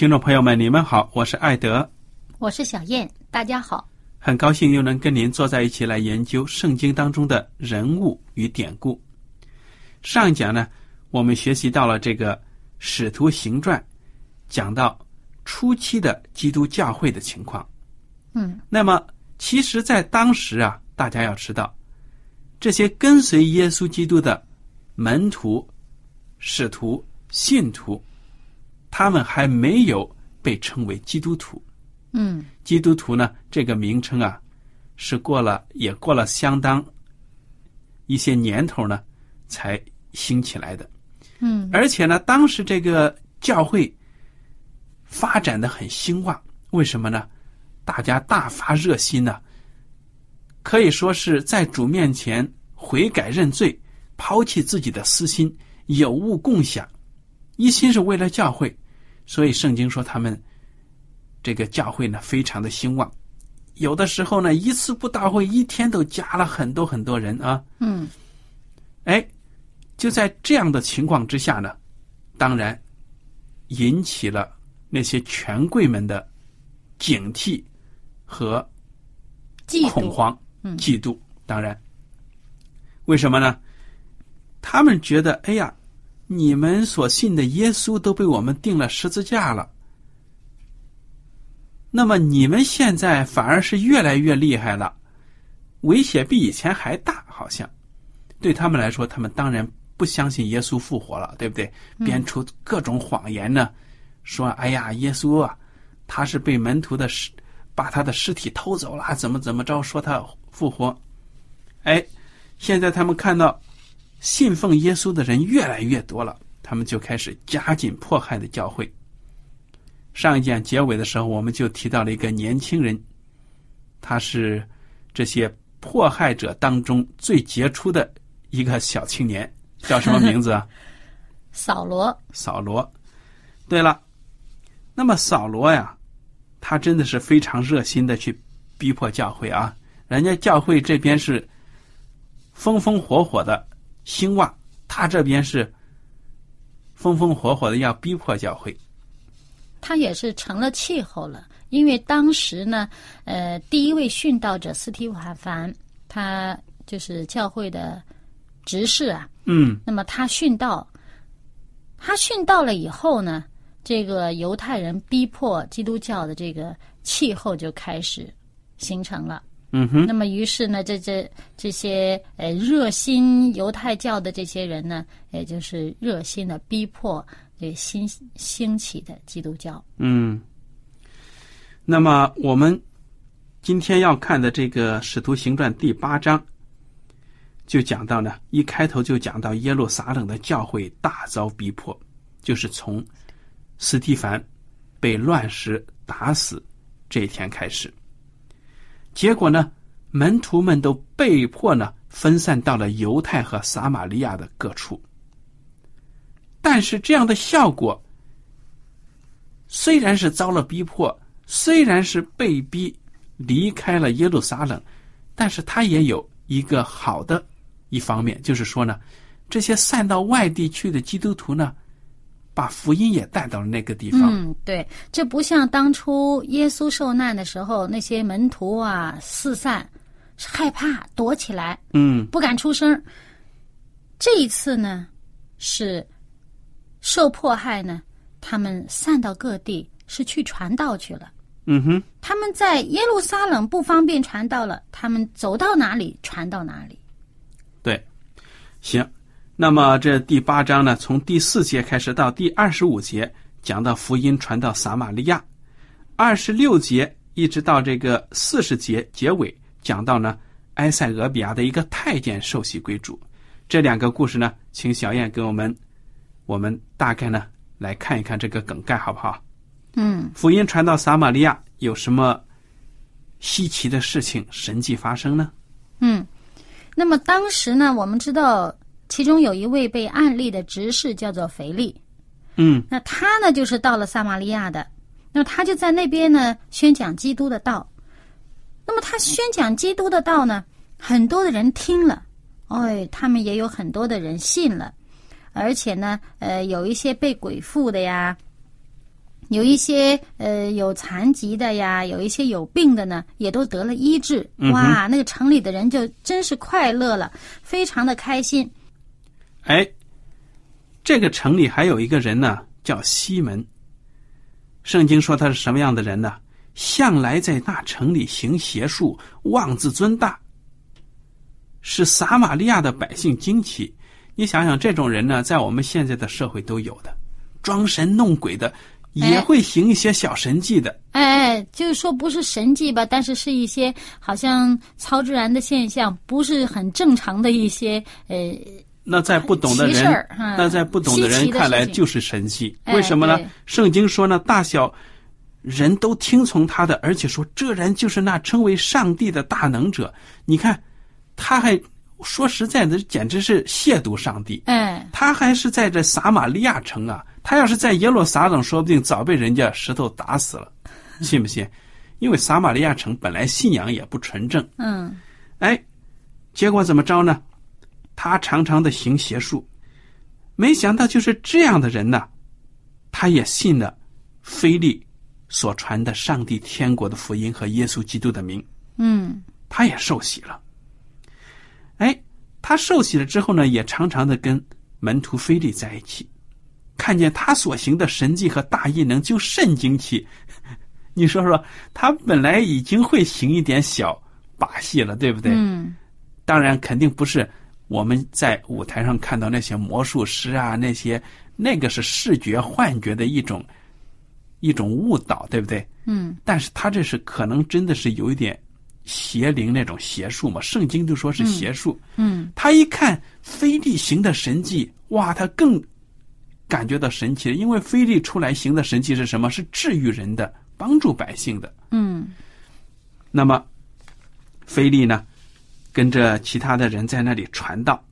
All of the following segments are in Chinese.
听众朋友们，你们好，我是艾德，我是小燕，大家好。很高兴又能跟您坐在一起来研究圣经当中的人物与典故。上一讲呢，我们学习到了这个《使徒行传》，讲到初期的基督教会的情况。嗯，那么其实，在当时啊，大家要知道，这些跟随耶稣基督的门徒、使徒、信徒，他们还没有被称为基督徒。嗯，基督徒呢，这个名称啊，是过了也过了相当一些年头呢，才兴起来的。嗯，而且呢，当时这个教会发展的很兴旺，为什么呢？大家大发热心呢，可以说是在主面前悔改认罪，抛弃自己的私心，有物共享，一心是为了教会。所以圣经说他们。这个教会呢，非常的兴旺，有的时候呢，一次布道会一天都加了很多很多人啊。嗯，哎，就在这样的情况之下呢，当然引起了那些权贵们的警惕和恐慌、嫉妒。当然，为什么呢？他们觉得，哎呀，你们所信的耶稣都被我们钉了十字架了。那么你们现在反而是越来越厉害了，威胁比以前还大，好像对他们来说，他们当然不相信耶稣复活了，对不对？编出各种谎言呢，说：“哎呀，耶稣啊，他是被门徒的尸把他的尸体偷走了，怎么怎么着？说他复活。”哎，现在他们看到信奉耶稣的人越来越多了，他们就开始加紧迫害的教会。上一讲结尾的时候，我们就提到了一个年轻人，他是这些迫害者当中最杰出的一个小青年，叫什么名字啊？扫罗。扫罗。对了，那么扫罗呀，他真的是非常热心的去逼迫教会啊，人家教会这边是风风火火的兴旺，他这边是风风火火的要逼迫教会。他也是成了气候了，因为当时呢，呃，第一位殉道者斯提瓦凡，他就是教会的执事啊。嗯。那么他殉道，他殉道了以后呢，这个犹太人逼迫基督教的这个气候就开始形成了。嗯哼。那么于是呢，这这这些呃热心犹太教的这些人呢，也就是热心的逼迫。这新兴起的基督教。嗯，那么我们今天要看的这个《使徒行传》第八章，就讲到呢，一开头就讲到耶路撒冷的教会大遭逼迫，就是从斯蒂凡被乱石打死这一天开始。结果呢，门徒们都被迫呢分散到了犹太和撒玛利亚的各处。但是这样的效果，虽然是遭了逼迫，虽然是被逼离开了耶路撒冷，但是他也有一个好的一方面，就是说呢，这些散到外地去的基督徒呢，把福音也带到了那个地方。嗯，对，这不像当初耶稣受难的时候，那些门徒啊四散，害怕躲起来，嗯不敢出声。这一次呢，是受迫害呢，他们散到各地，是去传道去了。嗯哼，他们在耶路撒冷不方便传道了，他们走到哪里传到哪里。对，行。那么这第八章呢，从第四节开始到第二十五节，讲到福音传到撒玛利亚；二十六节一直到这个四十节结尾，讲到呢埃塞俄比亚的一个太监受洗归主。这两个故事呢，请小燕给我们，我们大概呢来看一看这个梗概好不好？嗯，福音传到撒玛利亚有什么稀奇的事情、神迹发生呢？嗯，那么当时呢，我们知道其中有一位被案例的执事叫做腓力，嗯那他呢就是到了撒玛利亚的，那他就在那边呢宣讲基督的道。那么他宣讲基督的道呢，很多的人听了，哎，他们也有很多的人信了，而且呢，呃，有一些被鬼附的呀，有一些呃有残疾的呀，有一些有病的呢，也都得了医治。哇，那个城里的人就真是快乐了，非常的开心。哎，这个城里还有一个人呢，叫西门。圣经说他是什么样的人呢？向来在那城里行邪术，妄自尊大，使撒玛利亚的百姓惊奇。你想想，这种人呢，在我们现在的社会都有的，装神弄鬼的，也哎会行一些小神迹的。哎，哎，就是说不是神迹吧，但是是一些好像超自然的现象，不是很正常的一些呃，那在不懂的人，嗯那在不懂的人看来就是神迹。哎为什么呢对？圣经说呢，大小人都听从他的，而且说这人就是那称为上帝的大能者。你看，他还说实在的，简直是亵渎上帝。哎，他还是在这撒玛利亚城啊，他要是在耶路撒冷，说不定早被人家石头打死了，信不信？因为撒玛利亚城本来信仰也不纯正。嗯，哎，结果怎么着呢？他常常的行邪术，没想到就是这样的人呢，他也信了菲利所传的上帝天国的福音和耶稣基督的名，嗯，他也受洗了。哎，他受洗了之后呢，也常常的跟门徒菲利在一起，看见他所行的神迹和大异能，就甚惊奇。你说说，他本来已经会行一点小把戏了，对不对？嗯，当然，肯定不是我们在舞台上看到那些魔术师啊，那些那个是视觉幻觉的一种一种误导，对不对？嗯，但是他这是可能真的是有一点邪灵那种邪术嘛，圣经就说是邪术。嗯，他一看菲利行的神迹，哇，他更感觉到神奇了，因为菲利出来行的神迹是什么？是治愈人的，帮助百姓的。嗯，那么，菲利呢，跟着其他的人在那里传道。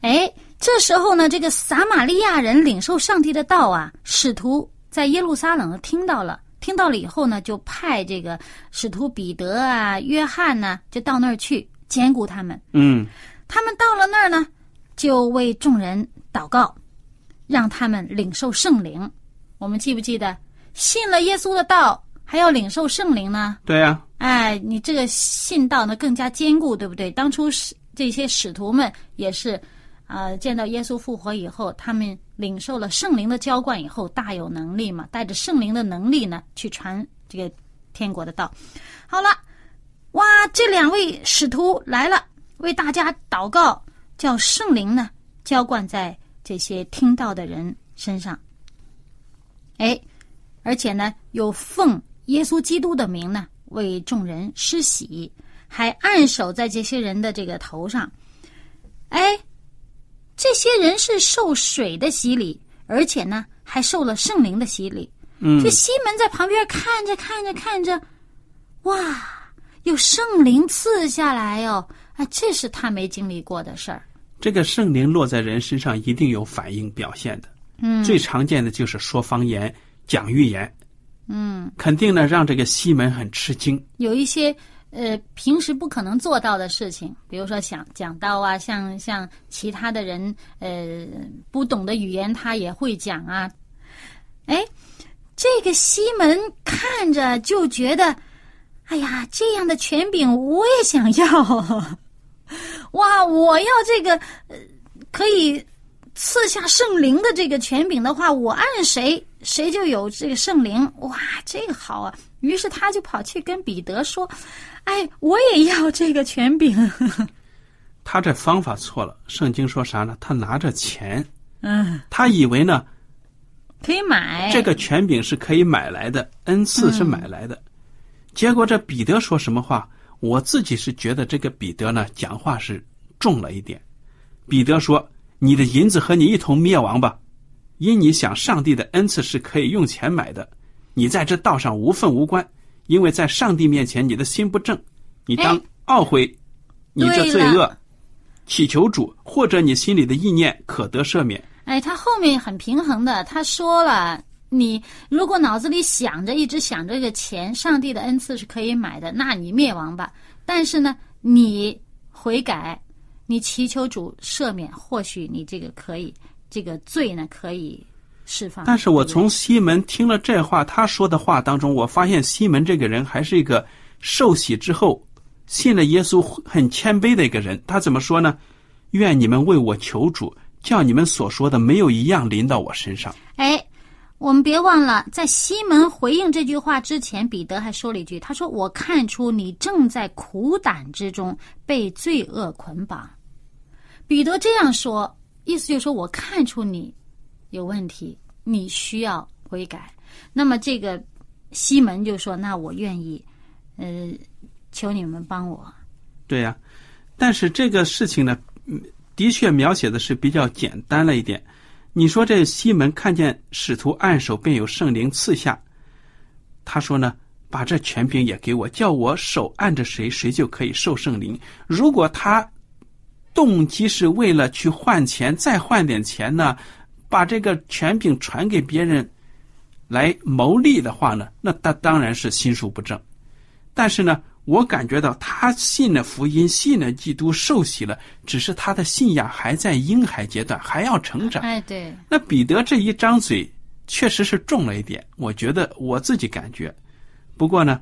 哎，这时候呢，这个撒玛利亚人领受上帝的道啊，使徒在耶路撒冷听到了，听到了以后呢，就派这个使徒彼得啊、约翰呢，就到那儿去兼顾他们。嗯他们到了那儿呢，就为众人祷告，让他们领受圣灵。我们记不记得，信了耶稣的道，还要领受圣灵呢？对呀、哎，你这个信道呢更加坚固，对不对？当初使这些使徒们也是，啊，见到耶稣复活以后，他们领受了圣灵的浇灌以后，大有能力嘛，带着圣灵的能力呢，去传这个天国的道。好了，哇，这两位使徒来了，为大家祷告，叫圣灵呢浇灌在这些听到的人身上。哎，而且呢，有奉耶稣基督的名呢，为众人施洗，还按手在这些人的这个头上。哎，这些人是受水的洗礼，而且呢，还受了圣灵的洗礼。嗯这西门在旁边看着看着看着，哇，有圣灵赐下来哦，啊，这是他没经历过的事儿。这个圣灵落在人身上，一定有反应表现的。嗯，最常见的就是说方言、讲预言，嗯，肯定呢让这个西门很吃惊。有一些呃平时不可能做到的事情，比如说想讲道啊，像像其他的人呃不懂的语言他也会讲啊。哎，这个西门看着就觉得，哎呀，这样的权柄我也想要。哇，我要这个呃可以赐下圣灵的这个权柄的话，我按谁谁就有这个圣灵。哇，这个好啊！于是他就跑去跟彼得说：“哎，我也要这个权柄。他这方法错了。圣经说啥呢？他拿着钱，”嗯，他以为呢可以买这个权柄是可以买来的，恩赐是买来的。结果这彼得说什么话？我自己是觉得这个彼得呢讲话是重了一点。彼得说：“你的银子和你一同灭亡吧，因你想上帝的恩赐是可以用钱买的，你在这道上无份无关，因为在上帝面前你的心不正，你当懊悔你这罪恶祈求主，或者你心里的意念可得赦免。哎，他后面很平衡的，他说了，你如果脑子里想着一直想着这个钱，上帝的恩赐是可以买的，那你灭亡吧。但是呢，你悔改，你祈求主赦免，或许你这个可以，这个罪呢可以释放。但是我从西门听了这话，他说的话当中，我发现西门这个人还是一个受洗之后信了耶稣很谦卑的一个人。他怎么说呢？愿你们为我求主，叫你们所说的没有一样临到我身上。哎，我们别忘了，在西门回应这句话之前，彼得还说了一句：“他说我看出你正在苦胆之中，被罪恶捆绑。”彼得这样说，意思就是说我看出你有问题，你需要悔改。那么这个西门就说：“那我愿意，呃，求你们帮我。对呀、但是这个事情呢，的确描写的是比较简单了一点。你说这西门看见使徒按手便有圣灵赐下，他说呢，把这权柄也给我，叫我手按着谁，谁就可以受圣灵。如果他动机是为了去换钱，再换点钱呢，把这个权柄传给别人来谋利的话呢，那他当然是心术不正。但是呢，我感觉到他信了福音，信了基督，受洗了，只是他的信仰还在婴孩阶段，还要成”长。哎，对，那彼得这一张嘴，确实是重了一点，我觉得我自己感觉。不过呢，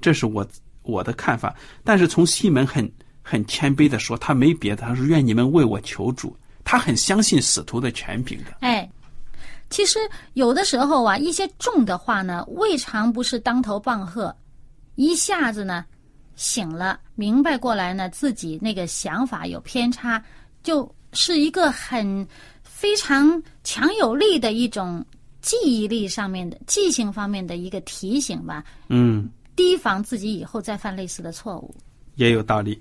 这是我我的看法。但是从西门很很谦卑的说，他没别的，他说愿你们为我求主。他很相信使徒的权柄的。哎，其实有的时候啊，一些重的话呢，未尝不是当头棒喝，一下子呢醒了，明白过来呢，自己那个想法有偏差，就是一个很非常强有力的一种记忆力上面的记性方面的一个提醒吧，嗯，提防自己以后再犯类似的错误。也有道理。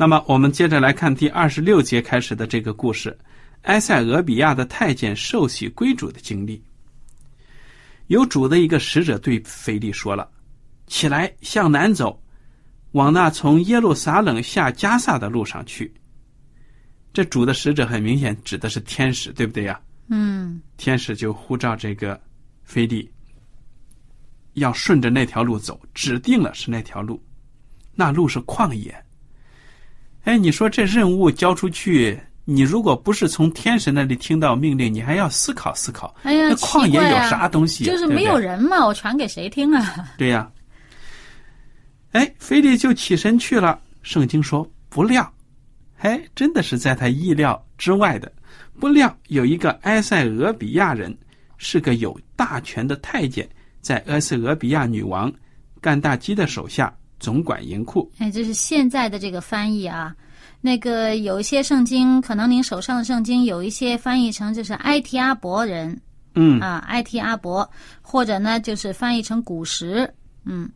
那么，我们接着来看第二十六节开始的这个故事：埃塞俄比亚的太监受洗归主的经历。有主的一个使者对腓力说了：“起来，向南走，往那从耶路撒冷下加萨的路上去。”这主的使者很明显指的是天使，对不对呀？嗯，天使就呼召这个腓力，要顺着那条路走，指定了是那条路，那路是旷野。哎，你说这任务交出去，你如果不是从天神那里听到命令，你还要思考思考。哎呀，那旷野有啥东西、就是没有。人嘛，我传给谁听啊？对呀、哎，菲利就起身去了。圣经说不料，哎，真的是在他意料之外的。不料有一个埃塞俄比亚人，是个有大权的太监，在埃塞俄比亚女王干大基的手下总管银库。哎，这是现在的这个翻译啊。那个有一些圣经，可能您手上的圣经有一些翻译成就是埃提阿伯人嗯，啊，埃提阿伯，或者呢就是翻译成古时，嗯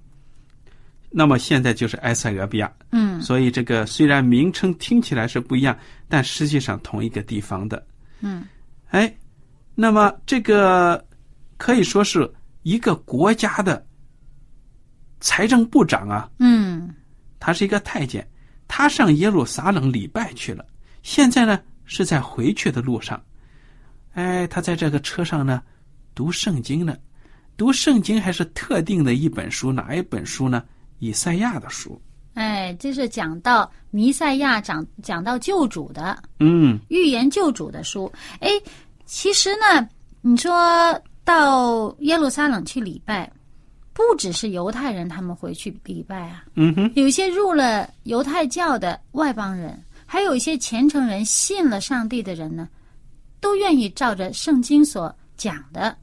那么现在就是埃塞俄比亚。嗯所以这个虽然名称听起来是不一样，但实际上同一个地方的。嗯，哎，那么这个可以说是一个国家的财政部长啊，嗯他是一个太监，他上耶路撒冷礼拜去了，现在呢是在回去的路上。哎，他在这个车上呢，读圣经呢，读圣经还是特定的一本书，哪一本书呢？以赛亚的书。哎，这是讲到弥赛亚，讲讲到救主的，嗯，预言救主的书。哎，其实呢，你说到耶路撒冷去礼拜，不只是犹太人他们回去礼拜啊，嗯哼，有一些入了犹太教的外邦人，还有一些虔诚人信了上帝的人呢，都愿意照着圣经所讲的，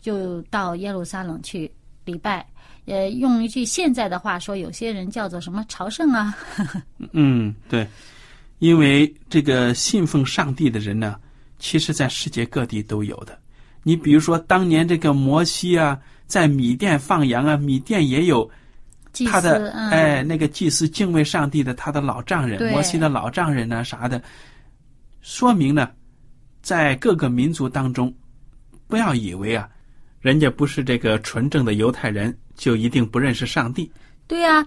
就到耶路撒冷去礼拜。呃，用一句现在的话说，有些人叫做什么朝圣啊？嗯，对，因为这个信奉上帝的人呢，其实在世界各地都有的。你比如说，当年这个摩西啊，在米店放羊啊，米店也有祭他的司，嗯、哎，那个祭司敬畏上帝的他的老丈人，摩西的老丈人呢啥的，说明呢，在各个民族当中，不要以为啊，人家不是这个纯正的犹太人，就一定不认识上帝。对啊，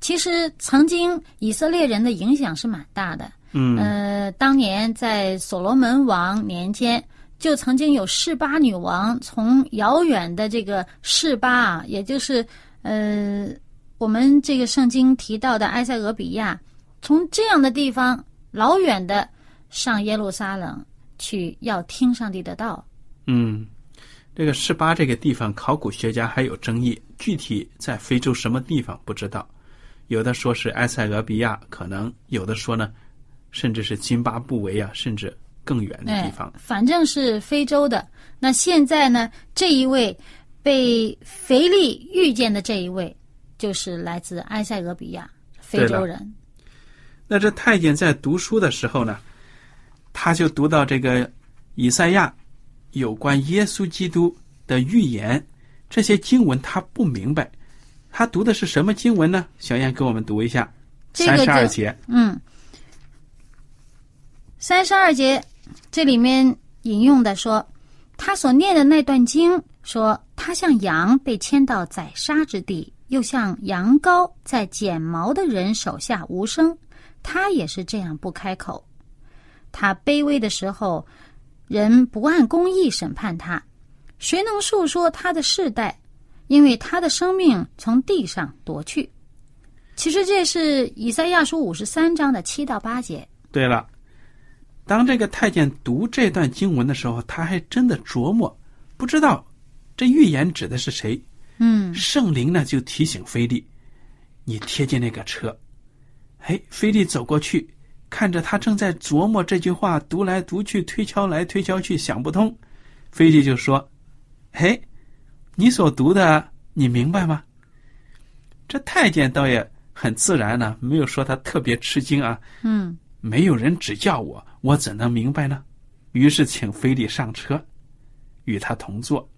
其实曾经以色列人的影响是蛮大的。嗯呃，当年在所罗门王年间，就曾经有示巴女王从遥远的这个示巴啊，也就是呃我们这个圣经提到的埃塞俄比亚，从这样的地方老远的上耶路撒冷去要听上帝的道。嗯，这个示巴这个地方，考古学家还有争议，具体在非洲什么地方不知道，有的说是埃塞俄比亚，可能有的说呢，甚至是津巴布韦啊，甚至更远的地方哎。反正是非洲的。那现在呢，这一位被腓力遇见的这一位，就是来自埃塞俄比亚非洲人。那这太监在读书的时候呢，他就读到这个以赛亚有关耶稣基督的预言，这些经文他不明白，他读的是什么经文呢？小燕给我们读一下，三十二节。嗯，三十二节这里面引用的说，他所念的那段经说，他像羊被牵到宰杀之地，又像羊羔在剪毛的人手下无声，他也是这样不开口。他卑微的时候，人不按公义审判他，谁能述说他的世代？因为他的生命从地上夺去。其实这是以赛亚书五十三章的七到八节。对了，当这个太监读这段经文的时候，他还真的琢磨，不知道这预言指的是谁。嗯，圣灵呢就提醒菲利，你贴近那个车。哎，菲利走过去，看着他正在琢磨这句话，读来读去，推敲来推敲去，想不通。菲利就说：“嘿，你所读的，你明白吗？”这太监倒也很自然呢，没有说他特别吃惊啊。嗯，没有人指教我，我怎能明白呢？于是请菲利上车，与他同坐。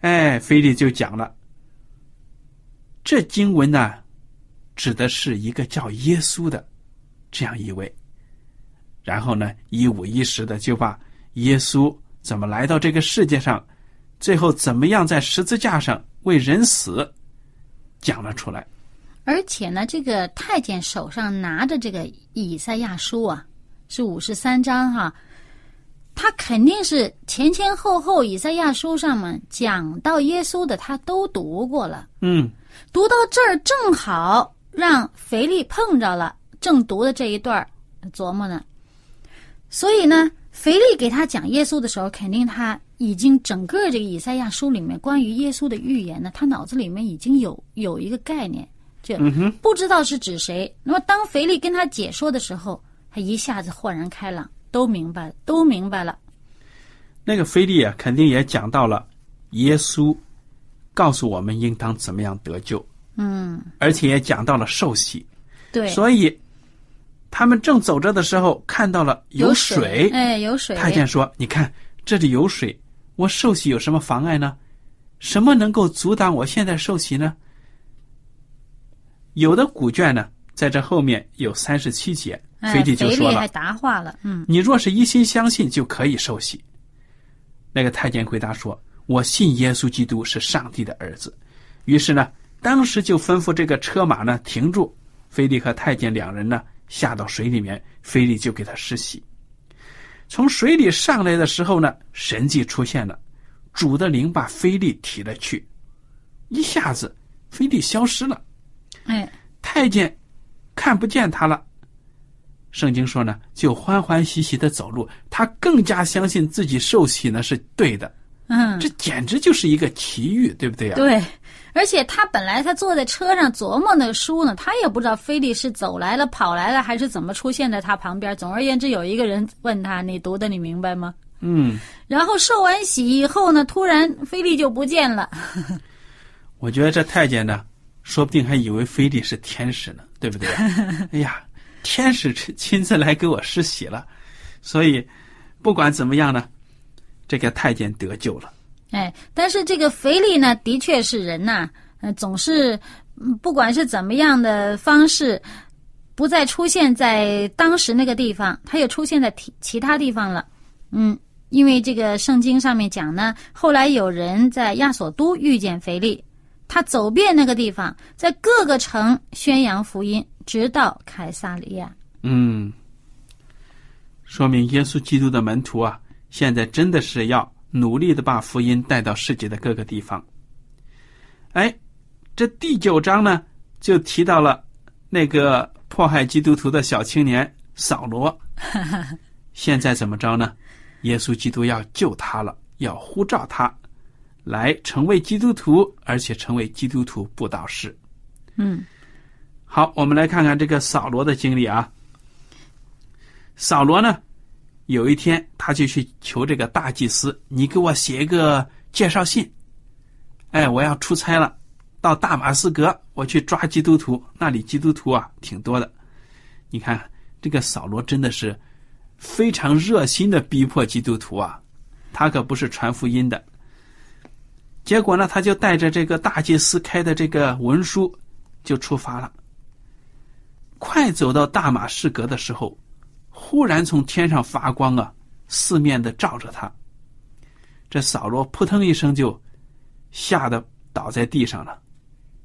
哎，菲利就讲了，这经文呢，指的是一个叫耶稣的这样一位。然后呢，一五一十的就把耶稣怎么来到这个世界上，最后怎么样在十字架上为人死，讲了出来。而且呢，这个太监手上拿着这个以赛亚书啊，是五十三章哈，他肯定是前前后后以赛亚书上面讲到耶稣的，他都读过了。嗯，读到这儿正好让腓力碰着了，正读的这一段儿琢磨呢。所以呢，腓力给他讲耶稣的时候，肯定他已经整个这个以赛亚书里面关于耶稣的预言呢，他脑子里面已经有有一个概念，就不知道是指谁。那么当腓力跟他解说的时候，他一下子豁然开朗，都明白了，都明白了。那个菲利啊，肯定也讲到了耶稣告诉我们应当怎么样得救，嗯，而且也讲到了受洗。对，所以他们正走着的时候，看到了有水。哎，有水。太监说：“你看这里有水，我受洗有什么妨碍呢？什么能够阻挡我现在受洗呢？”有的古卷呢，在这后面有三十七节，哎腓力就说了还答话了，嗯，你若是一心相信，就可以受洗。那个太监回答说：“我信耶稣基督是上帝的儿子。”于是呢，当时就吩咐这个车马呢停住。菲利和太监两人呢下到水里面，菲利就给他施洗。从水里上来的时候呢，神迹出现了，主的灵把菲利提了去，一下子菲利消失了。哎，太监看不见他了。圣经说呢，就欢欢喜喜的走路，他更加相信自己受洗呢是对的。嗯，这简直就是一个奇遇，对不对啊？对，而且他本来他坐在车上琢磨那个书呢，他也不知道菲利是走来了、跑来了，还是怎么出现在他旁边。总而言之，有一个人问他：“你读的你明白吗嗯，？”然后受完洗以后呢，突然菲利就不见了。我觉得这太监呢，说不定还以为菲利是天使呢，对不对？哎呀，天使亲亲自来给我施洗了，所以不管怎么样呢，这个太监得救了。哎，但是这个腓力呢，的确是人呐、呃，总是嗯不管是怎么样的方式，不再出现在当时那个地方，他又出现在其其他地方了。嗯，因为这个圣经上面讲呢，后来有人在亚索都遇见腓力，他走遍那个地方，在各个城宣扬福音，直到凯撒利亚。嗯，说明耶稣基督的门徒啊，现在真的是要努力的把福音带到世界的各个地方。哎，这第九章呢，就提到了那个迫害基督徒的小青年扫罗。现在怎么着呢？耶稣基督要救他了，要呼召他来成为基督徒，而且成为基督徒布道士。嗯好，我们来看看这个扫罗的经历啊。扫罗呢，有一天他就去求这个大祭司：“你给我写一个介绍信。哎，我要出差了，到大马士革，我去抓基督徒，那里基督徒啊挺多的。你看这个扫罗真的是非常热心的逼迫基督徒啊，他可不是传福音的。结果呢，他就带着这个大祭司开的这个文书就出发了。快走到大马士革的时候，忽然从天上发光啊，四面的照着他。这扫罗扑腾一声就吓得倒在地上了。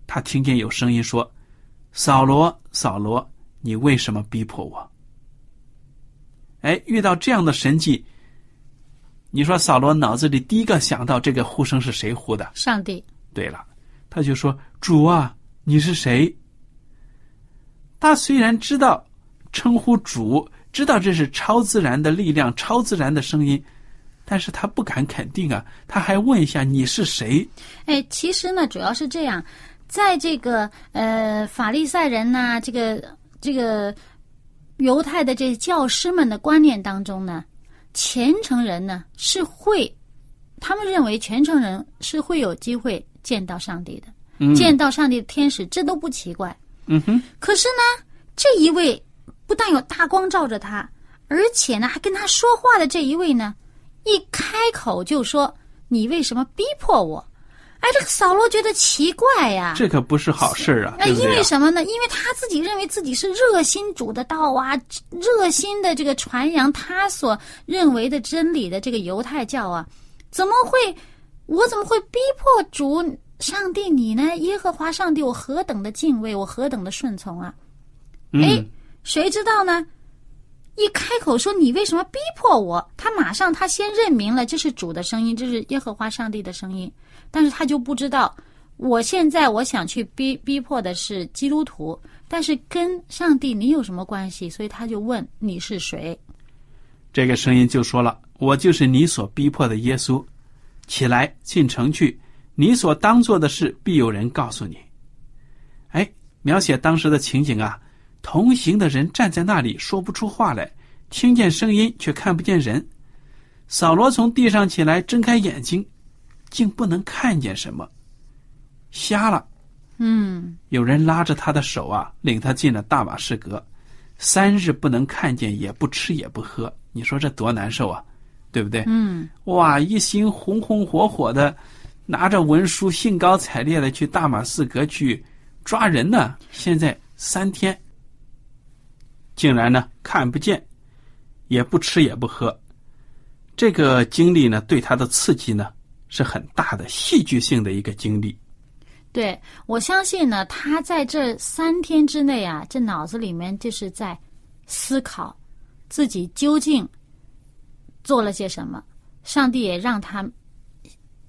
他听见有声音说：“扫罗，扫罗，你为什么逼迫我？”哎，遇到这样的神迹，你说扫罗脑子里第一个想到这个呼声是谁呼的？上帝，对了，他就说：“主啊，你是谁？”他虽然知道称呼主，知道这是超自然的力量、超自然的声音，但是他不敢肯定啊。他还问一下：“你是谁哎，其实呢，主要是这样，在这个呃法利赛人呐、这个这个犹太的这教师们的观念当中呢，虔诚人呢是会，他们认为虔诚人是会有机会见到上帝的，？”嗯见到上帝的天使，这都不奇怪。嗯哼，可是呢，这一位不但有大光照着他，而且呢，还跟他说话的这一位呢，一开口就说：“你为什么逼迫我？”哎，这个扫罗觉得奇怪呀、这可不是好事儿啊，哎，因？为什么呢？因为他自己认为自己是热心主的道啊，热心的这个传扬他所认为的真理的这个犹太教啊，怎么会，我怎么会逼迫主上帝你呢？耶和华上帝，我何等的敬畏，我何等的顺从啊！哎嗯，谁知道呢？一开口说你为什么逼迫我？他马上他先认明了这是主的声音，这是耶和华上帝的声音，但是他就不知道，我现在我想去逼逼迫的是基督徒，但是跟上帝你有什么关系？所以他就问你是谁？这个声音就说了：“我就是你所逼迫的耶稣，起来进城去，你所当做的事必有人告诉你。”哎，描写当时的情景啊，同行的人站在那里说不出话来，听见声音却看不见人。扫罗从地上起来，睁开眼睛，竟不能看见什么，瞎了。嗯，有人拉着他的手啊，领他进了大马士革，三日不能看见，也不吃也不喝，你说这多难受啊，对不对？嗯，哇，一心红红火火的，拿着文书，兴高采烈的去大马士革去抓人呢。现在三天，竟然呢看不见，也不吃也不喝，这个经历呢，对他的刺激呢是很大的，戏剧性的一个经历。对，我相信呢，他在这三天之内啊，这脑子里面就是在思考自己究竟做了些什么。上帝也让他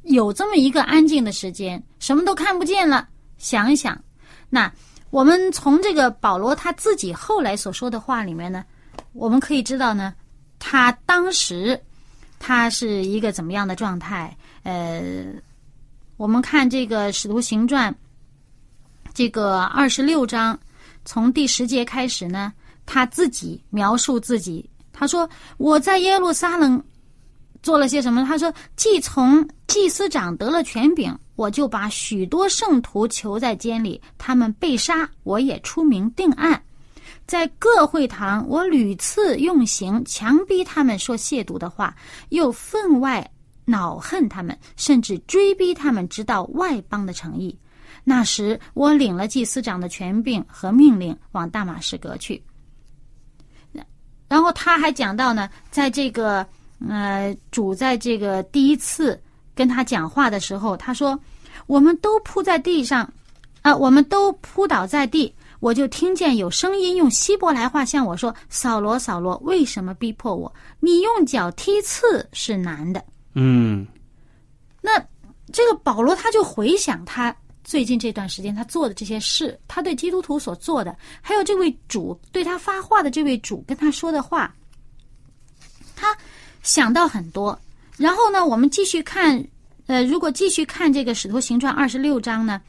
有这么一个安静的时间，什么都看不见了，想一想。那我们从这个保罗他自己后来所说的话里面呢，我们可以知道呢，他当时他是一个怎么样的状态？呃，我们看这个《使徒行传》这个二十六章，从第十节开始呢，他自己描述自己，他说：“我在耶路撒冷。”做了些什么？他说：“既从祭司长得了权柄，我就把许多圣徒囚在监里，他们被杀，我也出名定案。在各会堂，我屡次用刑强逼他们说亵渎的话，又分外恼恨他们，甚至追逼他们，直到外邦的诚意。那时，我领了祭司长的权柄和命令，往大马士革去。然后他还讲到呢，在这个。”呃，主在这个第一次跟他讲话的时候，他说：“我们都扑在地上，啊，我们都扑倒在地。我就听见有声音用希伯来话向我说：‘扫罗，扫罗，为什么逼迫我？你用脚踢刺是难的。’嗯，那这个保罗他就回想他最近这段时间他做的这些事，他对基督徒所做的，还有这位主对他发话的这位主跟他说的话，他。想到很多，然后呢，我们继续看，呃，如果继续看这个《使徒行传》二十六章呢，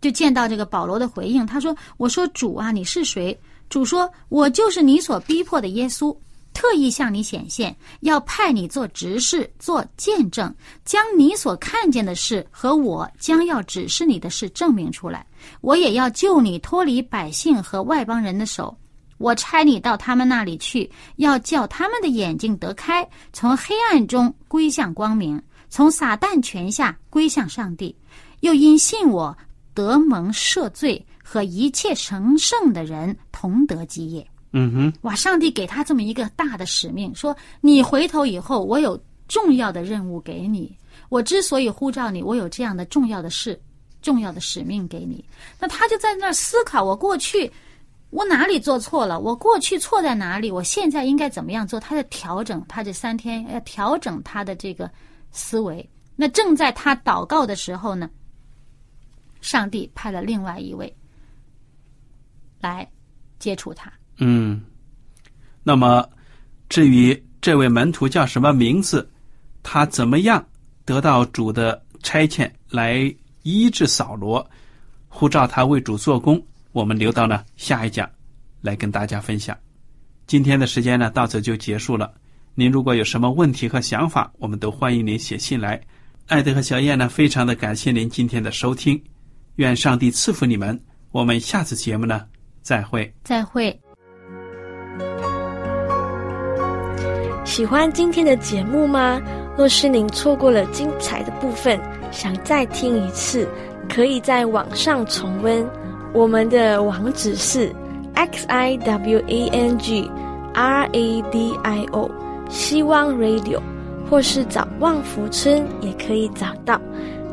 就见到这个保罗的回应。他说：“我说主啊，你是谁？”主说：“我就是你所逼迫的耶稣，特意向你显现，要派你做执事，做见证，将你所看见的事和我将要指示你的事证明出来。我也要救你脱离百姓和外邦人的手。”我差你到他们那里去，要叫他们的眼睛得开，从黑暗中归向光明，从撒旦权下归向上帝。又因信我得蒙赦罪，和一切成圣的人同得基业。嗯哼，哇！上帝给他这么一个大的使命，说你回头以后，我有重要的任务给你。我之所以呼召你，我有这样的重要的事、重要的使命给你。那他就在那儿思考，我过去。我哪里做错了？我过去错在哪里？我现在应该怎么样做？他在调整，他这三天要调整他的这个思维。那正在他祷告的时候呢，上帝派了另外一位来接触他。嗯，那么至于这位门徒叫什么名字，他怎么样得到主的差遣来医治扫罗，呼召他为主做工？我们留到了下一讲来跟大家分享。今天的时间呢，到此就结束了。您如果有什么问题和想法，我们都欢迎您写信来。艾德和小燕呢，非常的感谢您今天的收听。愿上帝赐福你们。我们下次节目呢，再会。再会。喜欢今天的节目吗？若是您错过了精彩的部分，想再听一次，可以在网上重温。我们的网址是 x i w a n g r a d i o，希望 Radio，或是找旺福村也可以找到。